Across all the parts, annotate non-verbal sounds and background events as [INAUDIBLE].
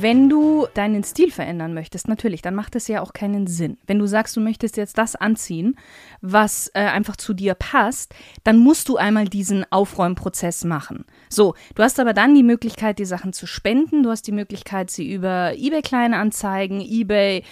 Wenn du deinen Stil verändern möchtest, natürlich, dann macht es ja auch keinen Sinn. Wenn du sagst, du möchtest jetzt das anziehen, was äh, einfach zu dir passt, dann musst du einmal diesen Aufräumprozess machen. So, du hast aber dann die Möglichkeit, die Sachen zu spenden. Du hast die Möglichkeit, sie über eBay Kleinanzeigen, eBay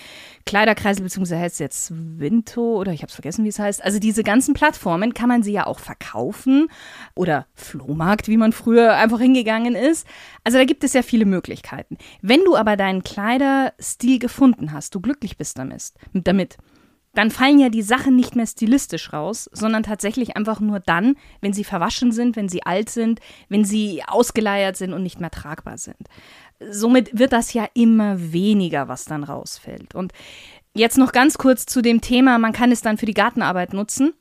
Kleiderkreisel, beziehungsweise heißt es jetzt Vinto oder ich habe es vergessen, wie es heißt. Also diese ganzen Plattformen kann man sie ja auch verkaufen oder Flohmarkt, wie man früher einfach hingegangen ist. Also da gibt es ja viele Möglichkeiten. Wenn du aber deinen Kleiderstil gefunden hast, du glücklich bist damit, damit dann fallen ja die Sachen nicht mehr stilistisch raus, sondern tatsächlich einfach nur dann, wenn sie verwaschen sind, wenn sie alt sind, wenn sie ausgeleiert sind und nicht mehr tragbar sind somit wird das ja immer weniger, was dann rausfällt. Und jetzt noch ganz kurz zu dem Thema, man kann es dann für die Gartenarbeit nutzen.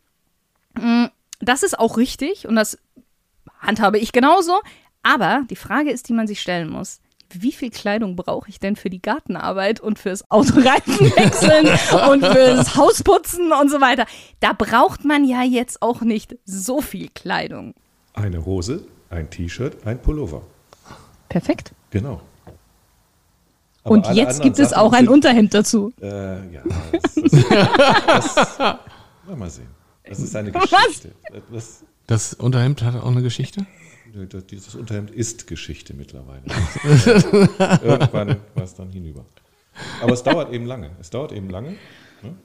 Mm, das ist auch richtig und das handhabe ich genauso. Aber die Frage ist, die man sich stellen muss. Wie viel Kleidung brauche ich denn für die Gartenarbeit und fürs Autoreifenwechseln [LAUGHS] und fürs Hausputzen und so weiter? Da braucht man ja jetzt auch nicht so viel Kleidung. Eine Hose, ein T-Shirt, ein Pullover. Perfekt. Genau. Aber und jetzt gibt es auch ein Unterhemd dazu. Äh, ja, das, das, [LAUGHS] das, mal sehen. Das ist eine Geschichte. Was? Das Unterhemd hat auch eine Geschichte? Dieses Unterhemd ist Geschichte mittlerweile. [LAUGHS] Irgendwann war es dann hinüber. Aber es dauert eben lange. Es dauert eben lange, ne,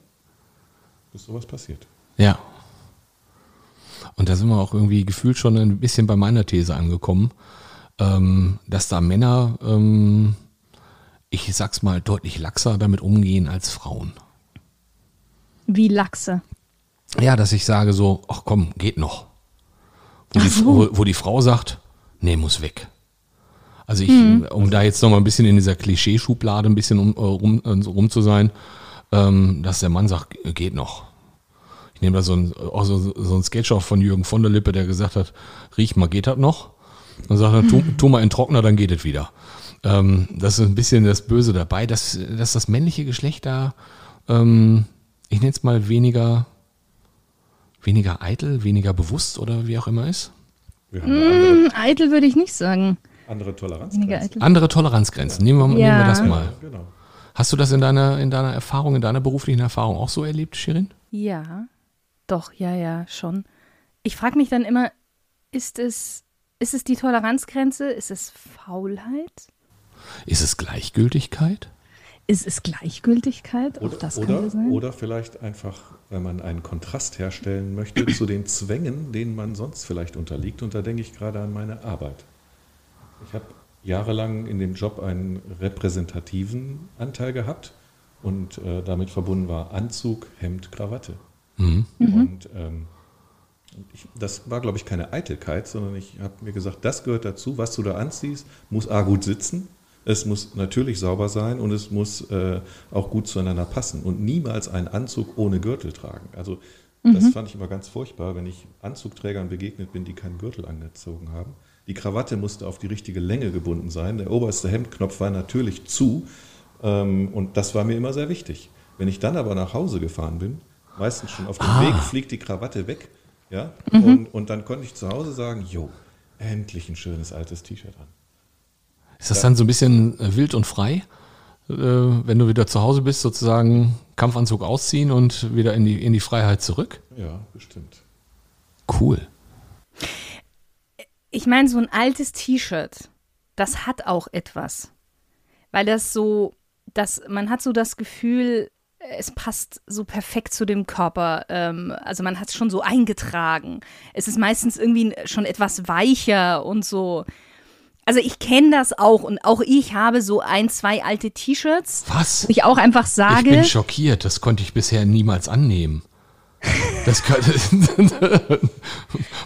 bis sowas passiert. Ja. Und da sind wir auch irgendwie gefühlt schon ein bisschen bei meiner These angekommen ähm, dass da Männer, ähm, ich sag's mal, deutlich laxer damit umgehen als Frauen. Wie laxe? Ja, dass ich sage so, ach komm, geht noch. Wo, die, so. wo, wo die Frau sagt, nee, muss weg. Also ich, hm. um da jetzt noch mal ein bisschen in dieser Klischeeschublade ein bisschen um, äh, rum, äh, rum zu sein, ähm, dass der Mann sagt, geht noch. Ich nehme da so ein, auch so, so ein Sketch auf von Jürgen von der Lippe, der gesagt hat, riech mal, geht das noch? Und sagt dann, tu, tu mal in Trockner, dann geht es wieder. Ähm, das ist ein bisschen das Böse dabei, dass, dass das männliche Geschlecht da, ähm, ich nenne es mal weniger, weniger eitel, weniger bewusst oder wie auch immer ist. Mm, eitel würde ich nicht sagen. Andere Toleranzgrenzen. Andere Toleranzgrenzen. Nehmen wir, ja. nehmen wir das mal. Genau. Hast du das in deiner, in deiner Erfahrung, in deiner beruflichen Erfahrung auch so erlebt, Shirin? Ja, doch, ja, ja, schon. Ich frage mich dann immer, ist es ist es die Toleranzgrenze? Ist es Faulheit? Ist es Gleichgültigkeit? Ist es Gleichgültigkeit? Oder, das oder, oder vielleicht einfach, wenn man einen Kontrast herstellen möchte zu den Zwängen, denen man sonst vielleicht unterliegt. Und da denke ich gerade an meine Arbeit. Ich habe jahrelang in dem Job einen repräsentativen Anteil gehabt und äh, damit verbunden war Anzug, Hemd, Krawatte. Mhm. Und ähm, ich, das war, glaube ich, keine Eitelkeit, sondern ich habe mir gesagt, das gehört dazu, was du da anziehst, muss A gut sitzen, es muss natürlich sauber sein und es muss äh, auch gut zueinander passen und niemals einen Anzug ohne Gürtel tragen. Also das mhm. fand ich immer ganz furchtbar, wenn ich Anzugträgern begegnet bin, die keinen Gürtel angezogen haben. Die Krawatte musste auf die richtige Länge gebunden sein. Der oberste Hemdknopf war natürlich zu ähm, und das war mir immer sehr wichtig. Wenn ich dann aber nach Hause gefahren bin, meistens schon auf dem ah. Weg fliegt die Krawatte weg ja? Mhm. Und, und dann konnte ich zu Hause sagen, jo, endlich ein schönes altes T-Shirt an. Ist das ja. dann so ein bisschen äh, wild und frei? Äh, wenn du wieder zu Hause bist, sozusagen Kampfanzug ausziehen und wieder in die, in die Freiheit zurück? Ja, bestimmt. Cool. Ich meine, so ein altes T-Shirt, das hat auch etwas. Weil das so, das, man hat so das Gefühl, es passt so perfekt zu dem Körper. Ähm, also man hat es schon so eingetragen. Es ist meistens irgendwie schon etwas weicher und so. Also ich kenne das auch und auch ich habe so ein, zwei alte T-Shirts. Was? Wo ich auch einfach sage. Ich bin schockiert, das konnte ich bisher niemals annehmen. Das kann, [LAUGHS]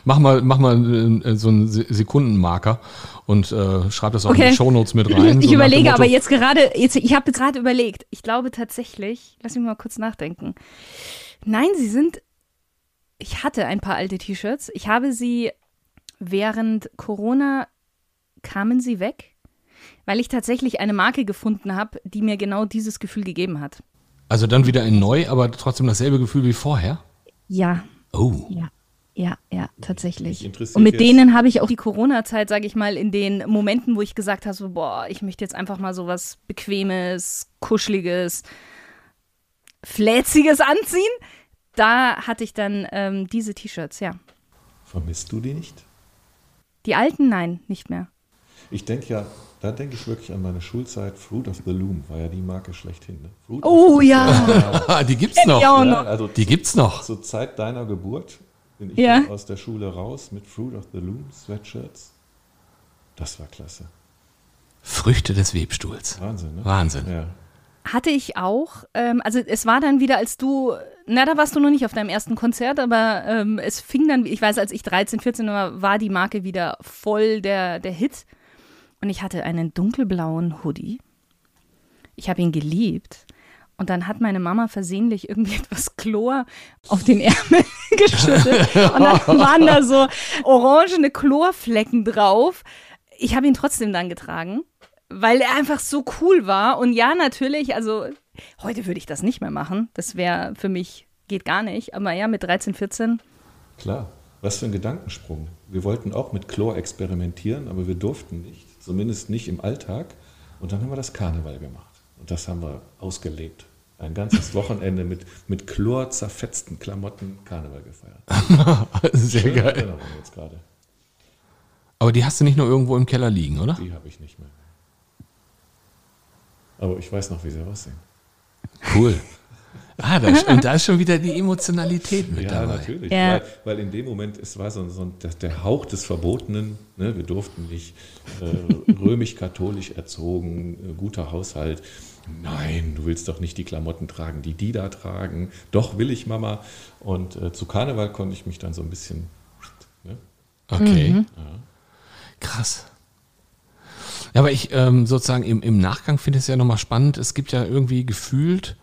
mach mal, mach mal äh, so einen Sekundenmarker und äh, schreib das auch okay. in die Shownotes mit [LAUGHS] rein. Ich so überlege aber jetzt gerade, jetzt, ich habe gerade überlegt, ich glaube tatsächlich, lass mich mal kurz nachdenken. Nein, sie sind, ich hatte ein paar alte T-Shirts. Ich habe sie während Corona, kamen sie weg, weil ich tatsächlich eine Marke gefunden habe, die mir genau dieses Gefühl gegeben hat. Also dann wieder in neu, aber trotzdem dasselbe Gefühl wie vorher? Ja. Oh. Ja. Ja, ja, tatsächlich. Und mit jetzt- denen habe ich auch die Corona-Zeit, sage ich mal, in den Momenten, wo ich gesagt habe, so, boah, ich möchte jetzt einfach mal so was Bequemes, Kuscheliges, Fläziges anziehen. Da hatte ich dann ähm, diese T-Shirts, ja. Vermisst du die nicht? Die alten, nein, nicht mehr. Ich denke ja, da denke ich wirklich an meine Schulzeit. Fruit of the Loom war ja die Marke schlechthin. Ne? Fruit Oh of the ja. Ah, [LAUGHS] die gibt's noch. Ja, auch Ja, noch. also Die gibt's noch. zur Zeit deiner Geburt bin ich Ja. aus der Schule raus mit Fruit of the Loom Sweatshirts. Das war klasse. Früchte des Webstuhls. Wahnsinn, ne? Wahnsinn. Ja. Hatte ich auch. Ähm, also es war dann wieder, als du, na, da warst du noch nicht auf deinem ersten Konzert, aber ähm, es fing dann, ich weiß, als ich 13, 14 war, war die Marke wieder voll der, der Hit. Und ich hatte einen dunkelblauen Hoodie. Ich habe ihn geliebt. Und dann hat meine Mama versehentlich irgendwie [LAUGHS] etwas Chlor auf den Ärmel [LAUGHS] geschüttet. Und dann [LAUGHS] waren da so orangene Chlorflecken drauf. Ich habe ihn trotzdem dann getragen, weil er einfach so cool war. Und ja, natürlich, also heute würde ich das nicht mehr machen. Das wäre für mich, geht gar nicht. Aber ja, mit 13, 14. Klar. Was für ein Gedankensprung. Wir wollten auch mit Chlor experimentieren, aber wir durften nicht. Zumindest nicht im Alltag. Und dann haben wir das Karneval gemacht. Und das haben wir ausgelebt. Ein ganzes Wochenende mit, mit Chlor zerfetzten Klamotten Karneval gefeiert. [LAUGHS] Sehr Schöne geil. Erinnerung jetzt gerade. Aber die hast du nicht nur irgendwo im Keller liegen, oder? Die habe ich nicht mehr. Aber ich weiß noch, wie sie aussehen. Cool. [LAUGHS] Ah, da, und da ist schon wieder die Emotionalität mit Ja, dabei. natürlich. Ja. Weil, weil in dem Moment, es war so, so ein, der, Hauch des Verbotenen. Ne? Wir durften nicht äh, römisch-katholisch erzogen, äh, guter Haushalt. Nein, du willst doch nicht die Klamotten tragen, die die da tragen. Doch will ich, Mama. Und äh, zu Karneval konnte ich mich dann so ein bisschen. Ne? Okay. Krass. Ja, aber ich ähm, sozusagen im, im Nachgang finde ich es ja nochmal spannend. Es gibt ja irgendwie gefühlt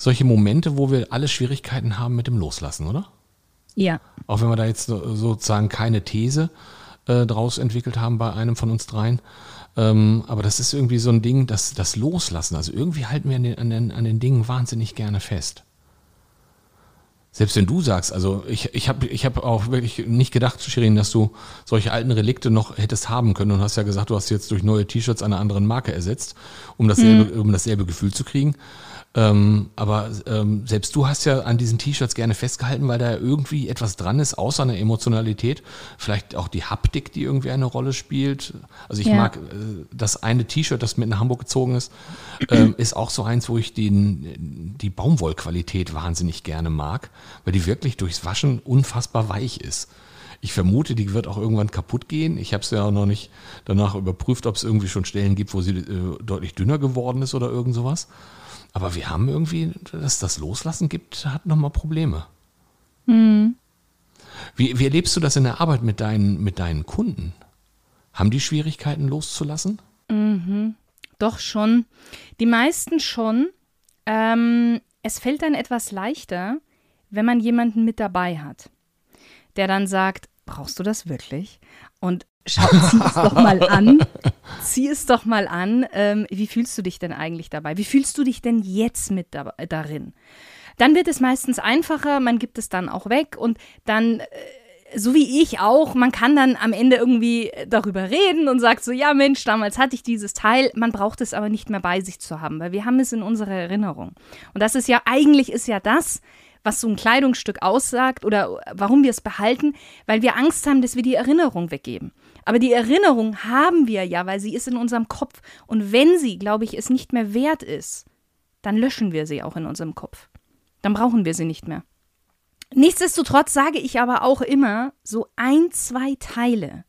solche Momente, wo wir alle Schwierigkeiten haben mit dem Loslassen, oder? Ja. Auch wenn wir da jetzt so- sozusagen keine These äh, draus entwickelt haben bei einem von uns dreien. Ähm, aber das ist irgendwie so ein Ding, das, das Loslassen. Also irgendwie halten wir an den, an, den, an den Dingen wahnsinnig gerne fest. Selbst wenn du sagst, also ich, ich habe ich hab auch wirklich nicht gedacht, Shirin, dass du solche alten Relikte noch hättest haben können und hast ja gesagt, du hast jetzt durch neue T-Shirts einer anderen Marke ersetzt, um dasselbe, um dasselbe Gefühl zu kriegen. Ähm, aber ähm, selbst du hast ja an diesen T-Shirts gerne festgehalten, weil da irgendwie etwas dran ist, außer einer Emotionalität. Vielleicht auch die Haptik, die irgendwie eine Rolle spielt. Also ich Ja. mag äh, das eine T-Shirt, das mit nach Hamburg gezogen ist, ähm, ist auch so eins, wo ich den, die Baumwollqualität wahnsinnig gerne mag, weil die wirklich durchs Waschen unfassbar weich ist. Ich vermute, die wird auch irgendwann kaputt gehen. Ich habe es ja auch noch nicht danach überprüft, ob es irgendwie schon Stellen gibt, wo sie äh, deutlich dünner geworden ist oder irgend sowas. Aber wir haben irgendwie, dass das Loslassen gibt, hat nochmal Probleme. Wie, wie erlebst du das in der Arbeit mit deinen, mit deinen Kunden? Haben die Schwierigkeiten loszulassen? Doch schon. Die meisten schon. Ähm, es fällt dann etwas leichter, wenn man jemanden mit dabei hat, der dann sagt, brauchst du das wirklich? Und schau, [LAUGHS] zieh es doch mal an. Zieh es doch mal an. Ähm, wie fühlst du dich denn eigentlich dabei? Wie fühlst du dich denn jetzt mit da, darin? Dann wird es meistens einfacher, man gibt es dann auch weg und dann so wie ich auch, man kann dann am Ende irgendwie darüber reden und sagt so, ja Mensch, damals hatte ich dieses Teil, man braucht es aber nicht mehr bei sich zu haben, weil wir haben es in unserer Erinnerung. Und das ist ja, eigentlich ist ja das, was so ein Kleidungsstück aussagt oder warum wir es behalten, weil wir Angst haben, dass wir die Erinnerung weggeben. Aber die Erinnerung haben wir ja, weil sie ist in unserem Kopf. Und wenn sie, glaube ich, es nicht mehr wert ist, dann löschen wir sie auch in unserem Kopf. Dann brauchen wir sie nicht mehr. Nichtsdestotrotz sage ich aber auch immer, so ein, zwei Teile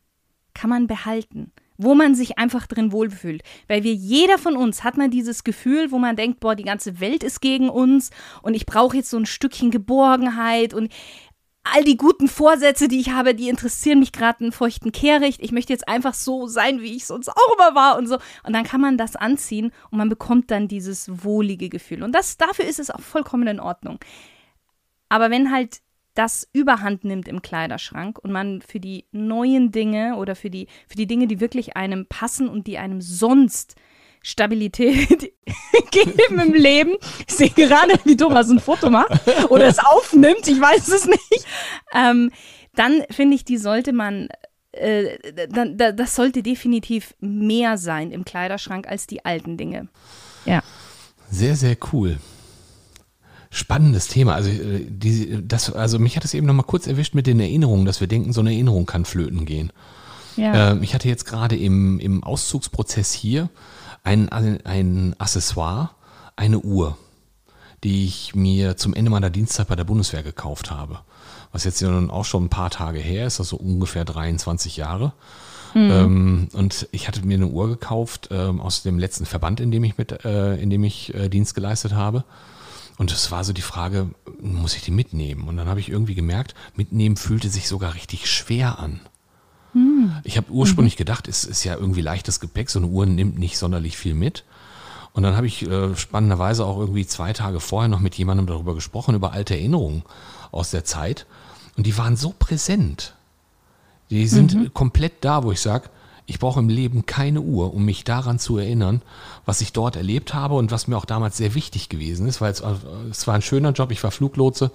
kann man behalten, wo man sich einfach drin wohlfühlt. Weil wir, jeder von uns hat mal dieses Gefühl, wo man denkt, boah, die ganze Welt ist gegen uns und ich brauche jetzt so ein Stückchen Geborgenheit und all die guten Vorsätze, die ich habe, die interessieren mich gerade einen feuchten Kehricht. Ich möchte jetzt einfach so sein, wie ich sonst auch immer war und so. Und dann kann man das anziehen und man bekommt dann dieses wohlige Gefühl. Und das, dafür ist es auch vollkommen in Ordnung. Aber wenn halt das Überhand nimmt im Kleiderschrank und man für die neuen Dinge oder für die, für die Dinge, die wirklich einem passen und die einem sonst Stabilität [LAUGHS] geben im Leben. Ich sehe gerade, wie Thomas ein Foto macht oder es aufnimmt, ich weiß es nicht. Ähm, dann finde ich, die sollte man äh, das sollte definitiv mehr sein im Kleiderschrank als die alten Dinge. Ja. Sehr, sehr cool. Spannendes Thema. Also, äh, die, das, also mich hat es eben noch mal kurz erwischt mit den Erinnerungen, dass wir denken, so eine Erinnerung kann flöten gehen. Ja. Ähm, ich hatte jetzt gerade im, im Auszugsprozess hier ein, ein Accessoire, eine Uhr, die ich mir zum Ende meiner Dienstzeit bei der Bundeswehr gekauft habe. Was jetzt ja nun auch schon ein paar Tage her ist, also ungefähr 23 Jahre. Mhm. Ähm, und ich hatte mir eine Uhr gekauft ähm, aus dem letzten Verband, in dem ich mit, äh, in dem ich äh, Dienst geleistet habe. Und es war so die Frage, muss ich die mitnehmen? Und dann habe ich irgendwie gemerkt, mitnehmen fühlte sich sogar richtig schwer an. Mhm. Ich habe ursprünglich mhm. gedacht, es ist ja irgendwie leichtes Gepäck, so eine Uhr nimmt nicht sonderlich viel mit. Und dann habe ich äh, spannenderweise auch irgendwie zwei Tage vorher noch mit jemandem darüber gesprochen, über alte Erinnerungen aus der Zeit. Und die waren so präsent. Die sind mhm. komplett da, wo ich sage, ich brauche im Leben keine Uhr, um mich daran zu erinnern, was ich dort erlebt habe und was mir auch damals sehr wichtig gewesen ist, weil es, es war ein schöner Job, ich war Fluglotse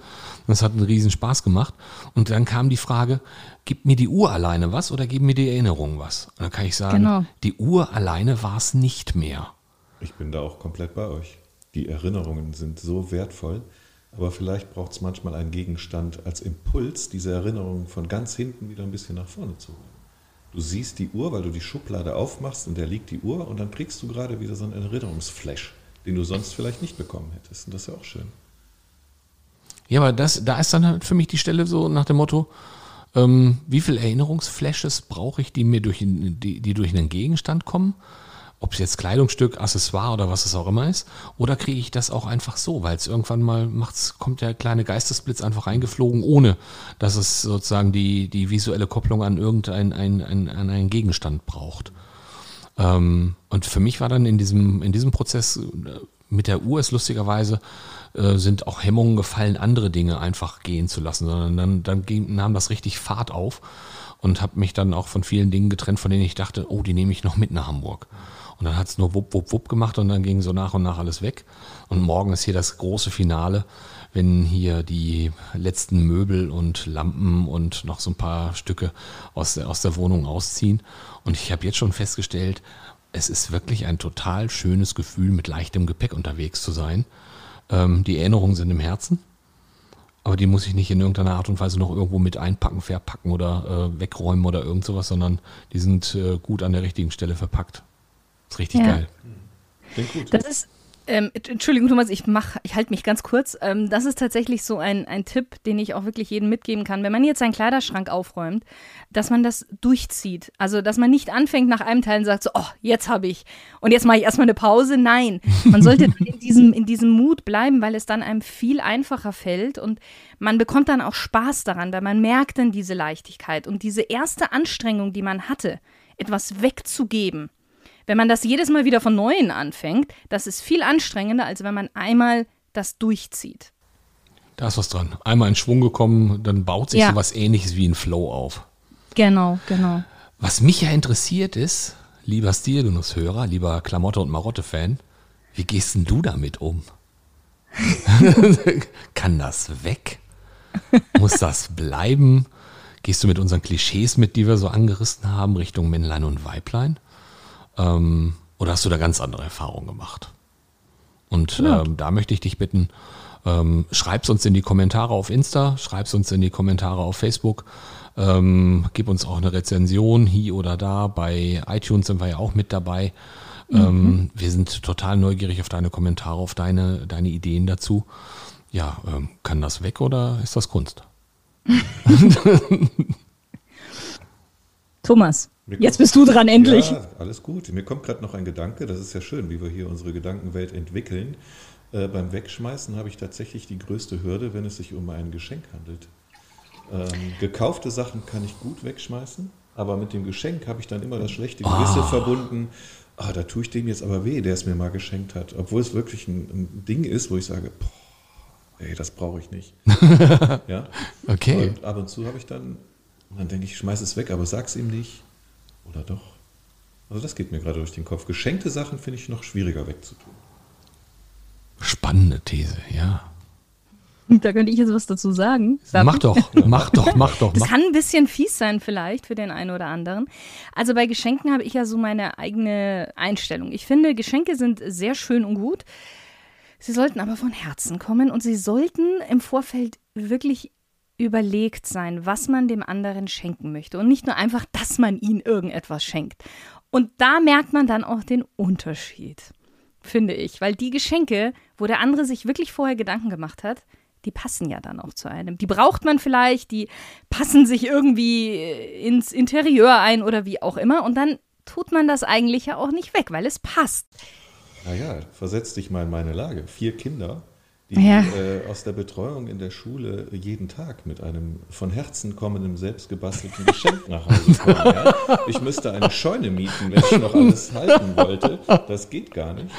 und es hat einen riesen Spaß gemacht. Und dann kam die Frage, gibt mir die Uhr alleine was oder geben mir die Erinnerungen was? Und dann kann ich sagen, genau. die Uhr alleine war es nicht mehr. Ich bin da auch komplett bei euch. Die Erinnerungen sind so wertvoll, aber vielleicht braucht es manchmal einen Gegenstand als Impuls, diese Erinnerungen von ganz hinten wieder ein bisschen nach vorne zu holen. Du siehst die Uhr, weil du die Schublade aufmachst und da liegt die Uhr und dann kriegst du gerade wieder so einen Erinnerungsflash, den du sonst vielleicht nicht bekommen hättest. Und das ist ja auch schön. Ja, aber das, da ist dann halt für mich die Stelle so nach dem Motto, ähm, wie viele Erinnerungsflashes brauche ich, die mir durch, die, die durch einen Gegenstand kommen? Ob es jetzt Kleidungsstück, Accessoire oder was es auch immer ist, oder kriege ich das auch einfach so, weil es irgendwann mal macht's, kommt der kleine Geistesblitz einfach reingeflogen, ohne dass es sozusagen die, die visuelle Kopplung an irgendeinen ein, ein, an einen Gegenstand braucht. Ähm, und für mich war dann in diesem, in diesem Prozess äh, mit der Uhr ist lustigerweise äh, sind auch Hemmungen gefallen, andere Dinge einfach gehen zu lassen, sondern dann, dann ging, nahm das richtig Fahrt auf und habe mich dann auch von vielen Dingen getrennt, von denen ich dachte, oh, die nehme ich noch mit nach Hamburg. Und dann hat es nur wupp, wupp, wupp gemacht und dann ging so nach und nach alles weg. Und morgen ist hier das große Finale, wenn hier die letzten Möbel und Lampen und noch so ein paar Stücke aus der, aus der Wohnung ausziehen. Und ich habe jetzt schon festgestellt, es ist wirklich ein total schönes Gefühl, mit leichtem Gepäck unterwegs zu sein. Ähm, die Erinnerungen sind im Herzen, aber die muss ich nicht in irgendeiner Art und Weise noch irgendwo mit einpacken, verpacken oder äh, wegräumen oder irgend sowas, sondern die sind äh, gut an der richtigen Stelle verpackt. Ist richtig ja. geil. Klingt gut. Das ist, ähm, Entschuldigung, Thomas, ich mach, ich halte mich ganz kurz. Ähm, das ist tatsächlich so ein, ein Tipp, den ich auch wirklich jedem mitgeben kann. Wenn man jetzt seinen Kleiderschrank aufräumt, dass man das durchzieht. Also, dass man nicht anfängt nach einem Teil und sagt so, oh, jetzt habe ich und jetzt mache ich erstmal eine Pause. Nein, man sollte [LAUGHS] in diesem, in diesem Mut bleiben, weil es dann einem viel einfacher fällt und man bekommt dann auch Spaß daran, weil man merkt dann diese Leichtigkeit und diese erste Anstrengung, die man hatte, etwas wegzugeben wenn man das jedes Mal wieder von Neuem anfängt, das ist viel anstrengender, als wenn man einmal das durchzieht. Da ist was dran. Einmal in Schwung gekommen, dann baut sich ja. so was ähnliches wie ein Flow auf. Genau, genau. Was mich ja interessiert ist, lieber Stilgenusshörer, lieber Klamotte- und Marotte-Fan, wie gehst denn du damit um? [LAUGHS] Kann das weg? Muss das bleiben? Gehst du mit unseren Klischees mit, die wir so angerissen haben, Richtung Männlein und Weiblein? Ähm, oder hast du da ganz andere Erfahrungen gemacht? Und ja. ähm, da möchte ich dich bitten, ähm, schreib's uns in die Kommentare auf Insta, schreib's uns in die Kommentare auf Facebook, ähm, gib uns auch eine Rezension hier oder da. Bei iTunes sind wir ja auch mit dabei. Mhm. Ähm, wir sind total neugierig auf deine Kommentare, auf deine, deine Ideen dazu. Ja, ähm, kann das weg oder ist das Kunst? [LAUGHS] [LAUGHS] Thomas, Jetzt bist du dran, endlich. Ja, alles gut. Mir kommt gerade noch ein Gedanke, das ist ja schön, wie wir hier unsere Gedankenwelt entwickeln. Äh, beim Wegschmeißen habe ich tatsächlich die größte Hürde, wenn es sich um ein Geschenk handelt. Ähm, gekaufte Sachen kann ich gut wegschmeißen, aber mit dem Geschenk habe ich dann immer das schlechte Gewissen oh. verbunden. Ah, da tue ich dem jetzt aber weh, der es mir mal geschenkt hat. Obwohl es wirklich ein, ein Ding ist, wo ich sage, boah, ey, das brauche ich nicht. [LAUGHS] ja? Okay. Und ab und zu habe ich dann, dann denke ich, schmeiß es weg, aber sag's ihm nicht. Oder doch? Also das geht mir gerade durch den Kopf. Geschenkte Sachen finde ich noch schwieriger wegzutun. Spannende These, ja. Da könnte ich jetzt was dazu sagen. Darf mach doch, [LAUGHS] mach doch, mach doch. Das kann ein bisschen fies sein vielleicht für den einen oder anderen. Also bei Geschenken habe ich ja so meine eigene Einstellung. Ich finde, Geschenke sind sehr schön und gut. Sie sollten aber von Herzen kommen und sie sollten im Vorfeld wirklich überlegt sein, was man dem anderen schenken möchte und nicht nur einfach, dass man ihm irgendetwas schenkt. Und da merkt man dann auch den Unterschied, finde ich, weil die Geschenke, wo der andere sich wirklich vorher Gedanken gemacht hat, die passen ja dann auch zu einem. Die braucht man vielleicht, die passen sich irgendwie ins Interieur ein oder wie auch immer und dann tut man das eigentlich ja auch nicht weg, weil es passt. Naja, versetz dich mal in meine Lage. Vier Kinder, die ja. äh, aus der Betreuung in der Schule jeden Tag mit einem von Herzen kommenden, selbstgebastelten Geschenk nach Hause kommen. Ja? Ich müsste eine Scheune mieten, wenn ich noch alles halten wollte. Das geht gar nicht.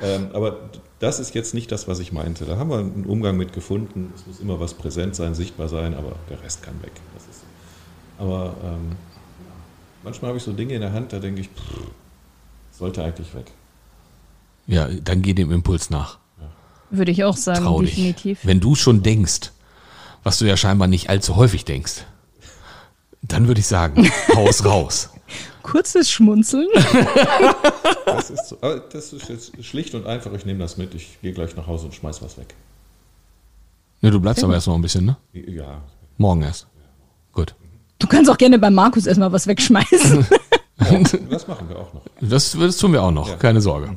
Ähm, aber das ist jetzt nicht das, was ich meinte. Da haben wir einen Umgang mit gefunden. Es muss immer was präsent sein, sichtbar sein, aber der Rest kann weg. Ist, aber ähm, manchmal habe ich so Dinge in der Hand, da denke ich, pff, sollte eigentlich weg. Ja, dann geh dem Impuls nach. Würde ich auch sagen, Trau definitiv. Dich. Wenn du schon denkst, was du ja scheinbar nicht allzu häufig denkst, dann würde ich sagen, [LAUGHS] Haus raus. Kurzes Schmunzeln. [LAUGHS] das, ist so, das ist schlicht und einfach, ich nehme das mit, ich gehe gleich nach Hause und schmeiß was weg. Ja, du bleibst aber erst noch ein bisschen, ne? Ja. Morgen erst. Gut. Du kannst auch gerne bei Markus erstmal was wegschmeißen. [LAUGHS] Ja, das machen wir auch noch. Das, das tun wir auch noch, ja. keine Sorge.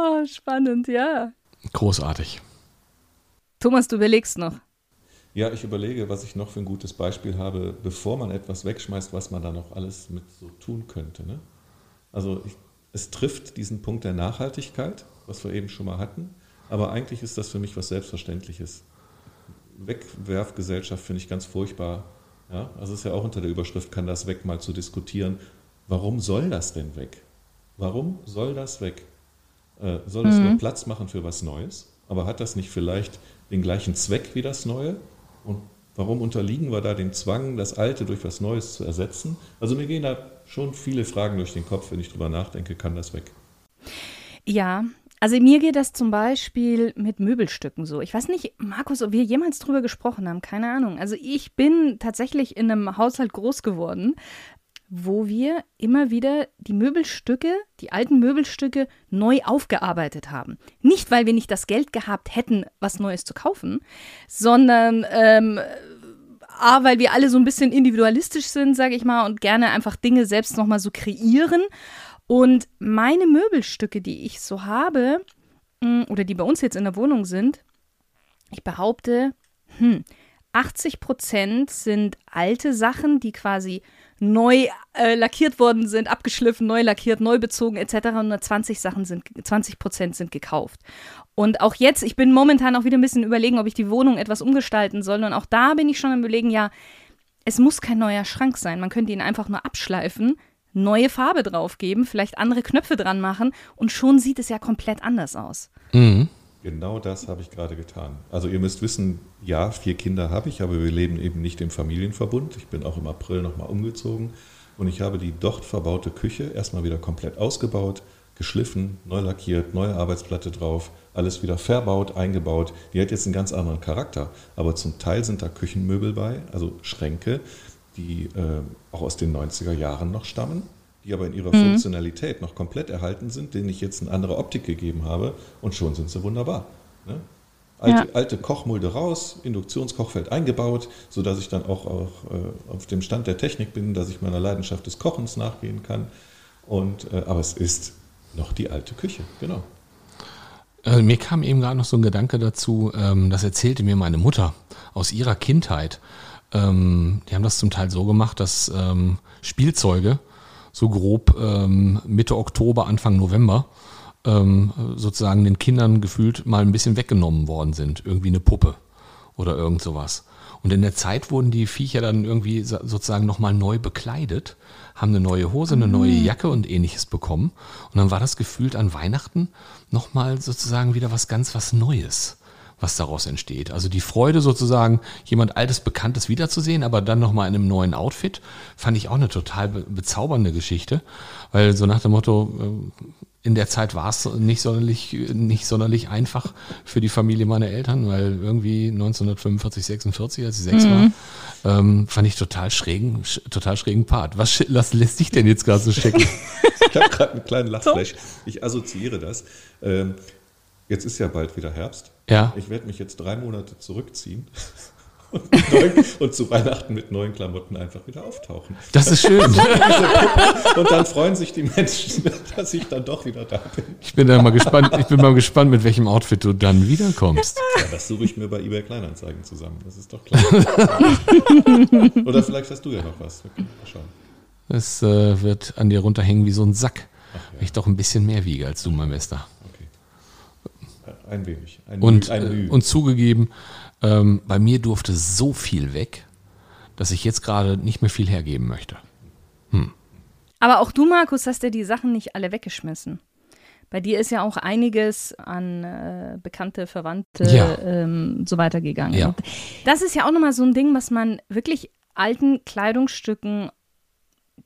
Oh, spannend, ja. Großartig. Thomas, du überlegst noch. Ja, ich überlege, was ich noch für ein gutes Beispiel habe, bevor man etwas wegschmeißt, was man da noch alles mit so tun könnte. Ne? Also ich, es trifft diesen Punkt der Nachhaltigkeit, was wir eben schon mal hatten, aber eigentlich ist das für mich was Selbstverständliches. Wegwerfgesellschaft finde ich ganz furchtbar. Ja? Also es ist ja auch unter der Überschrift, kann das weg, mal zu diskutieren. Warum soll das denn weg? Warum soll das weg? Äh, soll es mhm. nur Platz machen für was Neues? Aber hat das nicht vielleicht den gleichen Zweck wie das Neue? Und warum unterliegen wir da dem Zwang, das Alte durch was Neues zu ersetzen? Also mir gehen da schon viele Fragen durch den Kopf, wenn ich drüber nachdenke, kann das weg? Ja, also mir geht das zum Beispiel mit Möbelstücken so. Ich weiß nicht, Markus, ob wir jemals drüber gesprochen haben, keine Ahnung. Also ich bin tatsächlich in einem Haushalt groß geworden, wo wir immer wieder die Möbelstücke, die alten Möbelstücke neu aufgearbeitet haben. Nicht, weil wir nicht das Geld gehabt hätten, was Neues zu kaufen, sondern ähm, A, weil wir alle so ein bisschen individualistisch sind, sage ich mal, und gerne einfach Dinge selbst nochmal so kreieren. Und meine Möbelstücke, die ich so habe, mm, oder die bei uns jetzt in der Wohnung sind, ich behaupte, hm, 80 Prozent sind alte Sachen, die quasi neu äh, lackiert worden sind, abgeschliffen, neu lackiert, neu bezogen etc. Und nur 20 Sachen sind, 20 Prozent sind gekauft. Und auch jetzt, ich bin momentan auch wieder ein bisschen überlegen, ob ich die Wohnung etwas umgestalten soll. Und auch da bin ich schon am überlegen, ja, es muss kein neuer Schrank sein. Man könnte ihn einfach nur abschleifen, neue Farbe draufgeben, vielleicht andere Knöpfe dran machen und schon sieht es ja komplett anders aus. Mhm. Genau das habe ich gerade getan. Also ihr müsst wissen, ja, vier Kinder habe ich, aber wir leben eben nicht im Familienverbund. Ich bin auch im April nochmal umgezogen und ich habe die dort verbaute Küche erstmal wieder komplett ausgebaut, geschliffen, neu lackiert, neue Arbeitsplatte drauf, alles wieder verbaut, eingebaut. Die hat jetzt einen ganz anderen Charakter, aber zum Teil sind da Küchenmöbel bei, also Schränke, die äh, auch aus den 90er Jahren noch stammen die aber in ihrer mhm. Funktionalität noch komplett erhalten sind, denen ich jetzt eine andere Optik gegeben habe und schon sind sie wunderbar. Ne? Alte, ja. alte, Kochmulde raus, Induktionskochfeld eingebaut, sodass ich dann auch, auch äh, auf dem Stand der Technik bin, dass ich meiner Leidenschaft des Kochens nachgehen kann. Und, äh, aber es ist noch die alte Küche, genau. Also mir kam eben gerade noch so ein Gedanke dazu, ähm, das erzählte mir meine Mutter aus ihrer Kindheit. Ähm, die haben das zum Teil so gemacht, dass ähm, Spielzeuge so grob ähm, Mitte Oktober, Anfang November ähm, sozusagen den Kindern gefühlt mal ein bisschen weggenommen worden sind. Irgendwie eine Puppe oder irgend sowas. Und in der Zeit wurden die Viecher dann irgendwie sozusagen nochmal neu bekleidet, haben eine neue Hose, eine neue mhm. Jacke und ähnliches bekommen. Und dann war das gefühlt an Weihnachten nochmal sozusagen wieder was ganz was Neues was daraus entsteht. Also die Freude sozusagen, jemand Altes, Bekanntes wiederzusehen, aber dann nochmal in einem neuen Outfit, fand ich auch eine total bezaubernde Geschichte, weil so nach dem Motto, äh, in der Zeit war es nicht sonderlich, nicht sonderlich einfach für die Familie meiner Eltern, weil irgendwie 1945, 46, als ich sechs Mhm. war, ähm, fand ich total schrägen, sch- total schrägen Part. Was, was lässt dich denn jetzt gerade so stecken? [LAUGHS] Ich habe gerade einen kleinen Lachflash. Ich assoziiere das. Ähm, jetzt ist ja bald wieder Herbst. Ja. Ich werde mich jetzt drei Monate zurückziehen [LAUGHS] und, neuen, und zu Weihnachten mit neuen Klamotten einfach wieder auftauchen. Das ist schön. [LAUGHS] Und dann freuen sich die Menschen, [LAUGHS] dass ich dann doch wieder da bin. Ich bin dann mal gespannt, ich bin mal gespannt, mit welchem Outfit du dann wiederkommst. Ja, das suche ich mir bei eBay Kleinanzeigen zusammen. Das ist doch klar. Oder vielleicht hast du ja noch was. Mal schauen. Es äh, wird an dir runterhängen wie so ein Sack. Weil ich doch ein bisschen mehr wiege als du, mein Bester. Ein wenig. Ein Und, Müh, ein äh, Müh. und zugegeben, ähm, bei mir durfte so viel weg, dass ich jetzt gerade nicht mehr viel hergeben möchte. Aber auch du, Markus, hast ja die Sachen nicht alle weggeschmissen. Bei dir ist ja auch einiges an äh, Bekannte, Verwandte Ja. ähm, so weitergegangen. Ja. Das ist ja auch nochmal so ein Ding, was man wirklich alten Kleidungsstücken,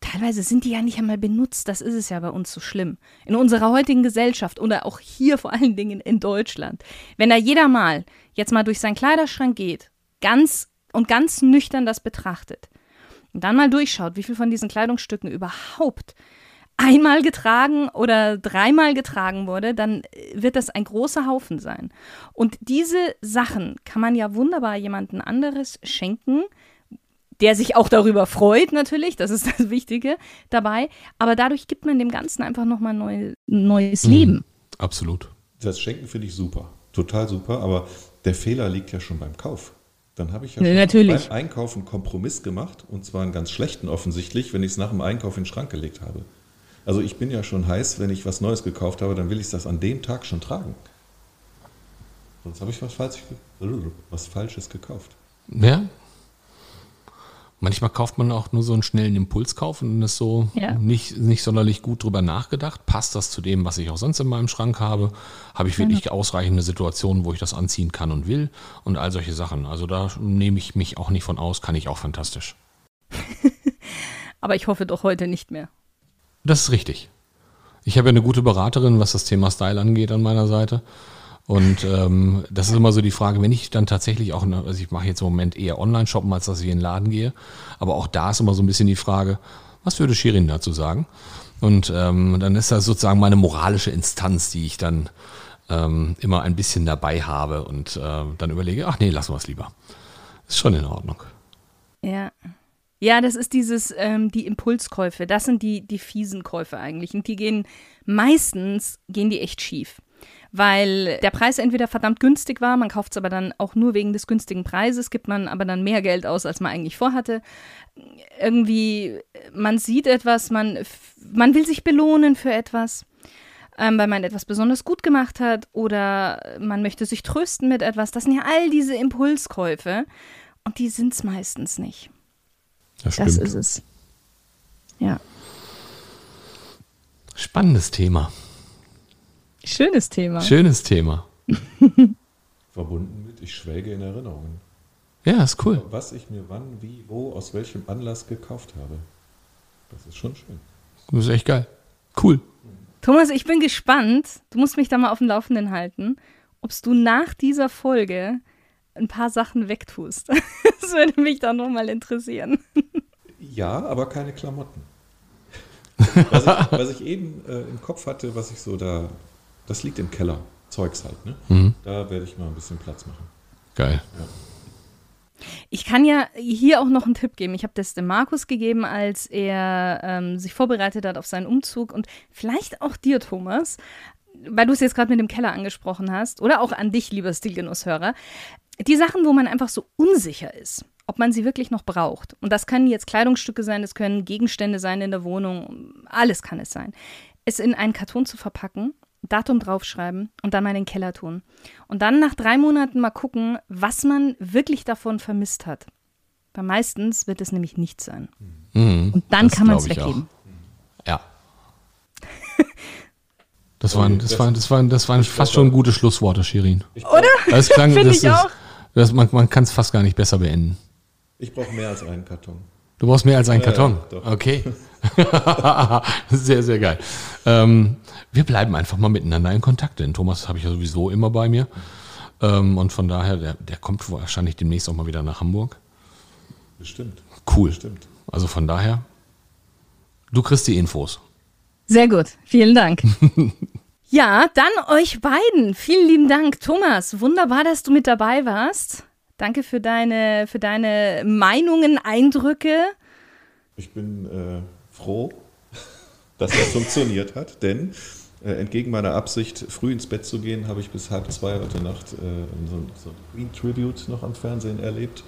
teilweise sind die ja nicht einmal benutzt, das ist es ja bei uns so schlimm. In unserer heutigen Gesellschaft oder auch hier vor allen Dingen in Deutschland. Wenn da jeder mal jetzt mal durch seinen Kleiderschrank geht, ganz und ganz nüchtern das betrachtet, und dann mal durchschaut, wie viel von diesen Kleidungsstücken überhaupt einmal getragen oder dreimal getragen wurde, dann äh, wird das ein großer Haufen sein. Und diese Sachen kann man ja wunderbar jemanden anderes schenken, der sich auch darüber freut natürlich, das ist [LAUGHS] das Wichtige dabei, aber dadurch gibt man dem Ganzen einfach nochmal neu, neues Leben. Absolut. Das Schenken finde ich super. Total super. Aber der Fehler liegt ja schon beim Kauf. Dann habe ich ja Ja, schon natürlich. beim Einkauf einen Kompromiss gemacht. Und zwar einen ganz schlechten offensichtlich, wenn ich es nach dem Einkauf in den Schrank gelegt habe. Also ich bin ja schon heiß, wenn ich was Neues gekauft habe, dann will ich das an dem Tag schon tragen. Sonst habe ich was, Falsch, was Falsches gekauft. Ja. Manchmal kauft man auch nur so einen schnellen Impulskauf und ist so Ja. nicht, nicht sonderlich gut drüber nachgedacht. Passt das zu dem, was ich auch sonst in meinem Schrank habe? Habe ich wirklich ausreichende Situationen, wo ich das anziehen kann und will? Und all solche Sachen. Also da nehme ich mich auch nicht von aus, kann ich auch fantastisch. [LAUGHS] Aber ich hoffe doch heute nicht mehr. Das ist richtig. Ich habe ja eine gute Beraterin, was das Thema Style angeht an meiner Seite. Und ähm, das ist immer so die Frage, wenn ich dann tatsächlich auch, eine, also ich mache jetzt im Moment eher Online-Shoppen, als dass ich in den Laden gehe. Aber auch da ist immer so ein bisschen die Frage, was würde Shirin dazu sagen? Und ähm, dann ist das sozusagen meine moralische Instanz, die ich dann ähm, immer ein bisschen dabei habe und äh, dann überlege, ach nee, lassen wir es lieber. Ist schon in Ordnung. Ja. Ja, das ist dieses, ähm, die Impulskäufe. Das sind die, die fiesen Käufe eigentlich. Und die gehen meistens, gehen die echt schief. Weil der Preis entweder verdammt günstig war, man kauft es aber dann auch nur wegen des günstigen Preises, gibt man aber dann mehr Geld aus, als man eigentlich vorhatte. Irgendwie, man sieht etwas, man, man will sich belohnen für etwas, ähm, weil man etwas besonders gut gemacht hat oder man möchte sich trösten mit etwas. Das sind ja all diese Impulskäufe und die sind es meistens nicht. Das Das ist es. Ja. Spannendes Thema. Schönes Thema. Schönes Thema. [LAUGHS] Verbunden mit, ich schwelge in Erinnerungen. Ja, ist cool. Was ich mir wann, wie, wo, aus welchem Anlass gekauft habe. Das ist schon schön. Das ist echt geil. Cool. Thomas, ich bin gespannt. Du musst mich da mal auf dem Laufenden halten, ob du nach dieser Folge ein paar Sachen wegtust. [LAUGHS] Das würde mich dann nochmal interessieren. Ja, aber keine Klamotten. was, ich, was ich eben äh, im Kopf hatte, was ich so da, das liegt im Keller, Zeugs halt, ne? Mhm. Da werde ich mal ein bisschen Platz machen. Geil. Ich kann ja hier auch noch einen Tipp geben. Ich habe das dem Markus gegeben, als er ähm, sich vorbereitet hat auf seinen Umzug und vielleicht auch dir, Thomas, weil du es jetzt gerade mit dem Keller angesprochen hast oder auch an dich, lieber Stilgenusshörer. Die Sachen, wo man einfach so unsicher ist, ob man sie wirklich noch braucht. Und das können jetzt Kleidungsstücke sein, das können Gegenstände sein in der Wohnung, alles kann es sein. Es in einen Karton zu verpacken, Datum draufschreiben und dann mal in den Keller tun. Und dann nach drei Monaten mal gucken, was man wirklich davon vermisst hat. Weil meistens wird es nämlich nicht sein. Mhm. Und dann Das kann man es weggeben. auch. Ja. [LAUGHS] Das waren, das waren, das waren, das waren fast schon gute Schlussworte, Shirin. Oder? Das klang, [LAUGHS] Finde das ich ist, auch. Das, man man kann es fast gar nicht besser beenden. Ich brauche mehr als einen Karton. Du brauchst mehr als einen Karton. Ja, doch. okay. [LAUGHS] sehr, sehr geil. Ähm, wir bleiben einfach mal miteinander in Kontakt, denn Thomas habe ich ja sowieso immer bei mir. Ähm, und von daher, der, der kommt wahrscheinlich demnächst auch mal wieder nach Hamburg. Bestimmt. Cool. Bestimmt. Also von daher, du kriegst die Infos. Sehr gut, vielen Dank. [LAUGHS] ja, dann euch beiden. Vielen lieben Dank, Thomas. Wunderbar, dass du mit dabei warst. Danke für deine, für deine Meinungen, Eindrücke. Ich bin äh, froh, [LAUGHS] dass das funktioniert hat, denn äh, entgegen meiner Absicht, früh ins Bett zu gehen, habe ich bis halb zwei heute Nacht äh, so, so ein Queen Tribute noch am Fernsehen erlebt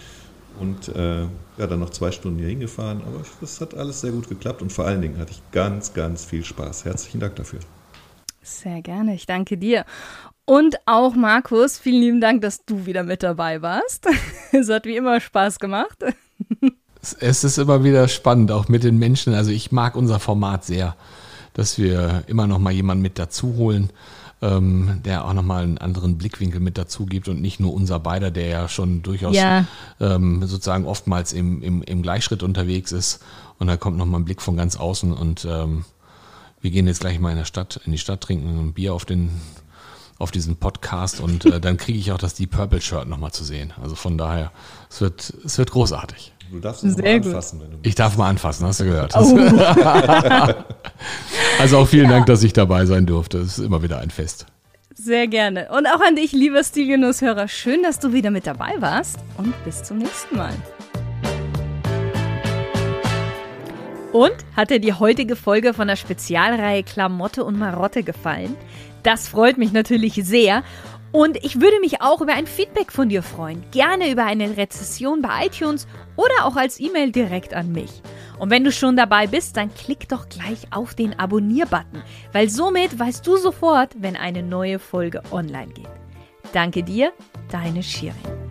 und äh, ja, dann noch zwei Stunden hier hingefahren. Aber das hat alles sehr gut geklappt und vor allen Dingen hatte ich ganz, ganz viel Spaß. Herzlichen Dank dafür. Sehr gerne, ich danke dir. Und auch Markus, vielen lieben Dank, dass du wieder mit dabei warst. [LAUGHS] es hat wie immer Spaß gemacht. Es ist immer wieder spannend, auch mit den Menschen. Also ich mag unser Format sehr, dass wir immer noch mal jemanden mit dazu holen, ähm, der auch noch mal einen anderen Blickwinkel mit dazu gibt und nicht nur unser beider, der ja schon durchaus Ja. ähm, sozusagen oftmals im, im, im Gleichschritt unterwegs ist. Und da kommt noch mal ein Blick von ganz außen und ähm, wir gehen jetzt gleich mal in der Stadt, in die Stadt, trinken ein Bier auf den auf diesen Podcast und äh, dann kriege ich auch das Deep Purple Shirt nochmal zu sehen. Also von daher, es wird, es wird großartig. Du darfst es Sehr mal gut. anfassen, wenn du Ich darf mal anfassen, hast du gehört. Oh. [LAUGHS] Also auch vielen Dank, dass ich dabei sein durfte. Es ist immer wieder ein Fest. Sehr gerne. Und auch an dich, lieber Stilienus-Hörer. Schön, dass du wieder mit dabei warst und bis zum nächsten Mal. Und hat dir die heutige Folge von der Spezialreihe Klamotte und Marotte gefallen? Das freut mich natürlich sehr. Und ich würde mich auch über ein Feedback von dir freuen. Gerne über eine Rezession bei iTunes oder auch als E-Mail direkt an mich. Und wenn du schon dabei bist, dann klick doch gleich auf den Abonnier-Button, weil somit weißt du sofort, wenn eine neue Folge online geht. Danke dir, deine Shirin.